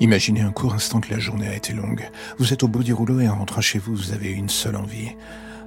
Imaginez un court instant que la journée a été longue. Vous êtes au bout du rouleau et en rentrant chez vous, vous avez une seule envie.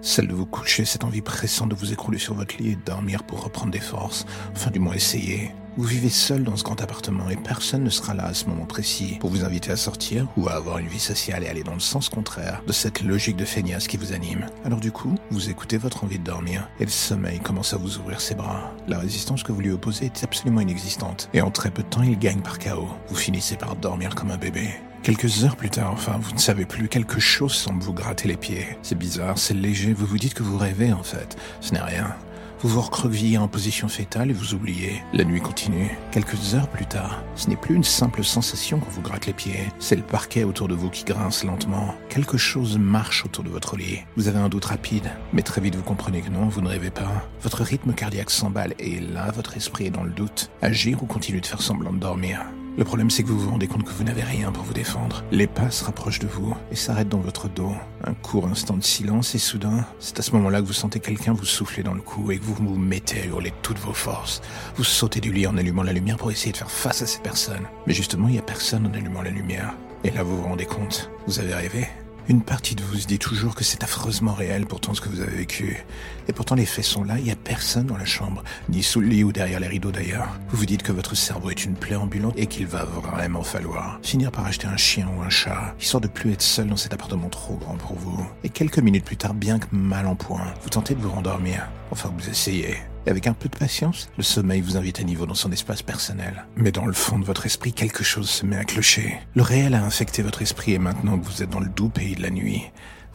Celle de vous coucher, cette envie pressante de vous écrouler sur votre lit et de dormir pour reprendre des forces. Enfin, du moins essayer. Vous vivez seul dans ce grand appartement et personne ne sera là à ce moment précis pour vous inviter à sortir ou à avoir une vie sociale et aller dans le sens contraire de cette logique de feignasse qui vous anime. Alors du coup, vous écoutez votre envie de dormir et le sommeil commence à vous ouvrir ses bras. La résistance que vous lui opposez est absolument inexistante et en très peu de temps, il gagne par chaos. Vous finissez par dormir comme un bébé. Quelques heures plus tard, enfin, vous ne savez plus, quelque chose semble vous gratter les pieds. C'est bizarre, c'est léger, vous vous dites que vous rêvez en fait. Ce n'est rien. Vous vous recroquevillez en position fétale et vous oubliez. La nuit continue. Quelques heures plus tard, ce n'est plus une simple sensation qu'on vous gratte les pieds. C'est le parquet autour de vous qui grince lentement. Quelque chose marche autour de votre lit. Vous avez un doute rapide, mais très vite vous comprenez que non, vous ne rêvez pas. Votre rythme cardiaque s'emballe et là, votre esprit est dans le doute. Agir ou continuer de faire semblant de dormir le problème, c'est que vous vous rendez compte que vous n'avez rien pour vous défendre. Les pas se rapprochent de vous et s'arrêtent dans votre dos. Un court instant de silence et soudain, c'est à ce moment-là que vous sentez quelqu'un vous souffler dans le cou et que vous vous mettez à hurler toutes vos forces. Vous sautez du lit en allumant la lumière pour essayer de faire face à ces personnes. Mais justement, il n'y a personne en allumant la lumière. Et là, vous vous rendez compte, vous avez rêvé. Une partie de vous se dit toujours que c'est affreusement réel pourtant ce que vous avez vécu. Et pourtant les faits sont là, il n'y a personne dans la chambre, ni sous le lit ou derrière les rideaux d'ailleurs. Vous vous dites que votre cerveau est une plaie ambulante et qu'il va vraiment falloir finir par acheter un chien ou un chat, histoire de plus être seul dans cet appartement trop grand pour vous. Et quelques minutes plus tard, bien que mal en point, vous tentez de vous rendormir. Enfin, vous essayez. Avec un peu de patience, le sommeil vous invite à niveau dans son espace personnel. Mais dans le fond de votre esprit, quelque chose se met à clocher. Le réel a infecté votre esprit et maintenant vous êtes dans le doux pays de la nuit,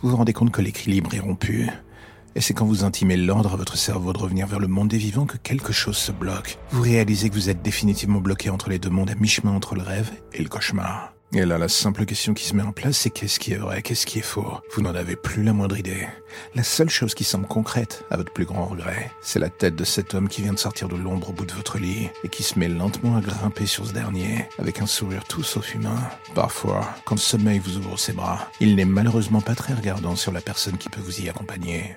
vous vous rendez compte que l'équilibre est rompu. Et c'est quand vous intimez l'ordre à votre cerveau de revenir vers le monde des vivants que quelque chose se bloque. Vous réalisez que vous êtes définitivement bloqué entre les deux mondes à mi-chemin entre le rêve et le cauchemar. Et là, la simple question qui se met en place, c'est qu'est-ce qui est vrai, qu'est-ce qui est faux? Vous n'en avez plus la moindre idée. La seule chose qui semble concrète, à votre plus grand regret, c'est la tête de cet homme qui vient de sortir de l'ombre au bout de votre lit et qui se met lentement à grimper sur ce dernier, avec un sourire tout sauf humain. Parfois, quand le sommeil vous ouvre ses bras, il n'est malheureusement pas très regardant sur la personne qui peut vous y accompagner.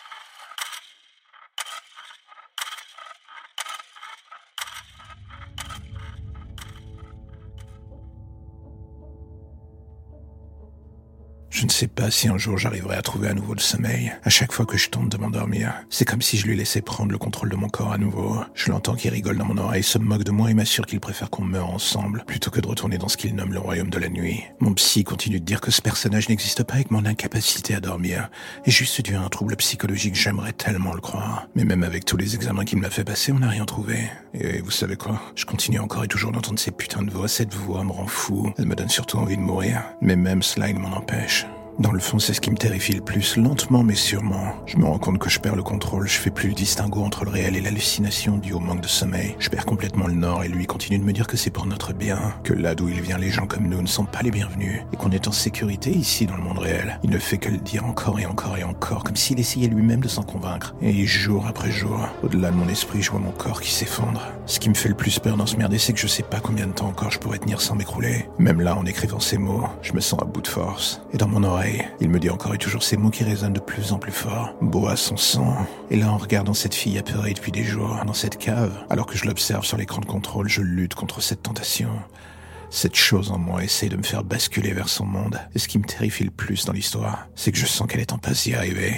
Je ne sais pas si un jour j'arriverai à trouver à nouveau le sommeil. À chaque fois que je tente de m'endormir, c'est comme si je lui laissais prendre le contrôle de mon corps à nouveau. Je l'entends qui rigole dans mon oreille, se moque de moi et m'assure qu'il préfère qu'on meure ensemble plutôt que de retourner dans ce qu'il nomme le royaume de la nuit. Mon psy continue de dire que ce personnage n'existe pas avec mon incapacité à dormir est juste dû à un trouble psychologique, j'aimerais tellement le croire. Mais même avec tous les examens qu'il m'a fait passer, on n'a rien trouvé. Et vous savez quoi? Je continue encore et toujours d'entendre ces putains de voix. Cette voix me rend fou. Elle me donne surtout envie de mourir. Mais même cela, il m'en empêche. Dans le fond, c'est ce qui me terrifie le plus, lentement mais sûrement. Je me rends compte que je perds le contrôle, je fais plus le distinguo entre le réel et l'hallucination due au manque de sommeil. Je perds complètement le nord et lui continue de me dire que c'est pour notre bien, que là d'où il vient les gens comme nous ne sont pas les bienvenus, et qu'on est en sécurité ici dans le monde réel. Il ne fait que le dire encore et encore et encore, comme s'il essayait lui-même de s'en convaincre. Et jour après jour, au-delà de mon esprit, je vois mon corps qui s'effondre. Ce qui me fait le plus peur dans ce merdier, c'est que je sais pas combien de temps encore je pourrais tenir sans m'écrouler. Même là, en écrivant ces mots, je me sens à bout de force. Et dans mon oreille, il me dit encore et toujours ces mots qui résonnent de plus en plus fort. Bois son sang. Et là, en regardant cette fille apeurée depuis des jours, dans cette cave, alors que je l'observe sur l'écran de contrôle, je lutte contre cette tentation. Cette chose en moi essaie de me faire basculer vers son monde. Et ce qui me terrifie le plus dans l'histoire, c'est que je sens qu'elle est en passe d'y arriver.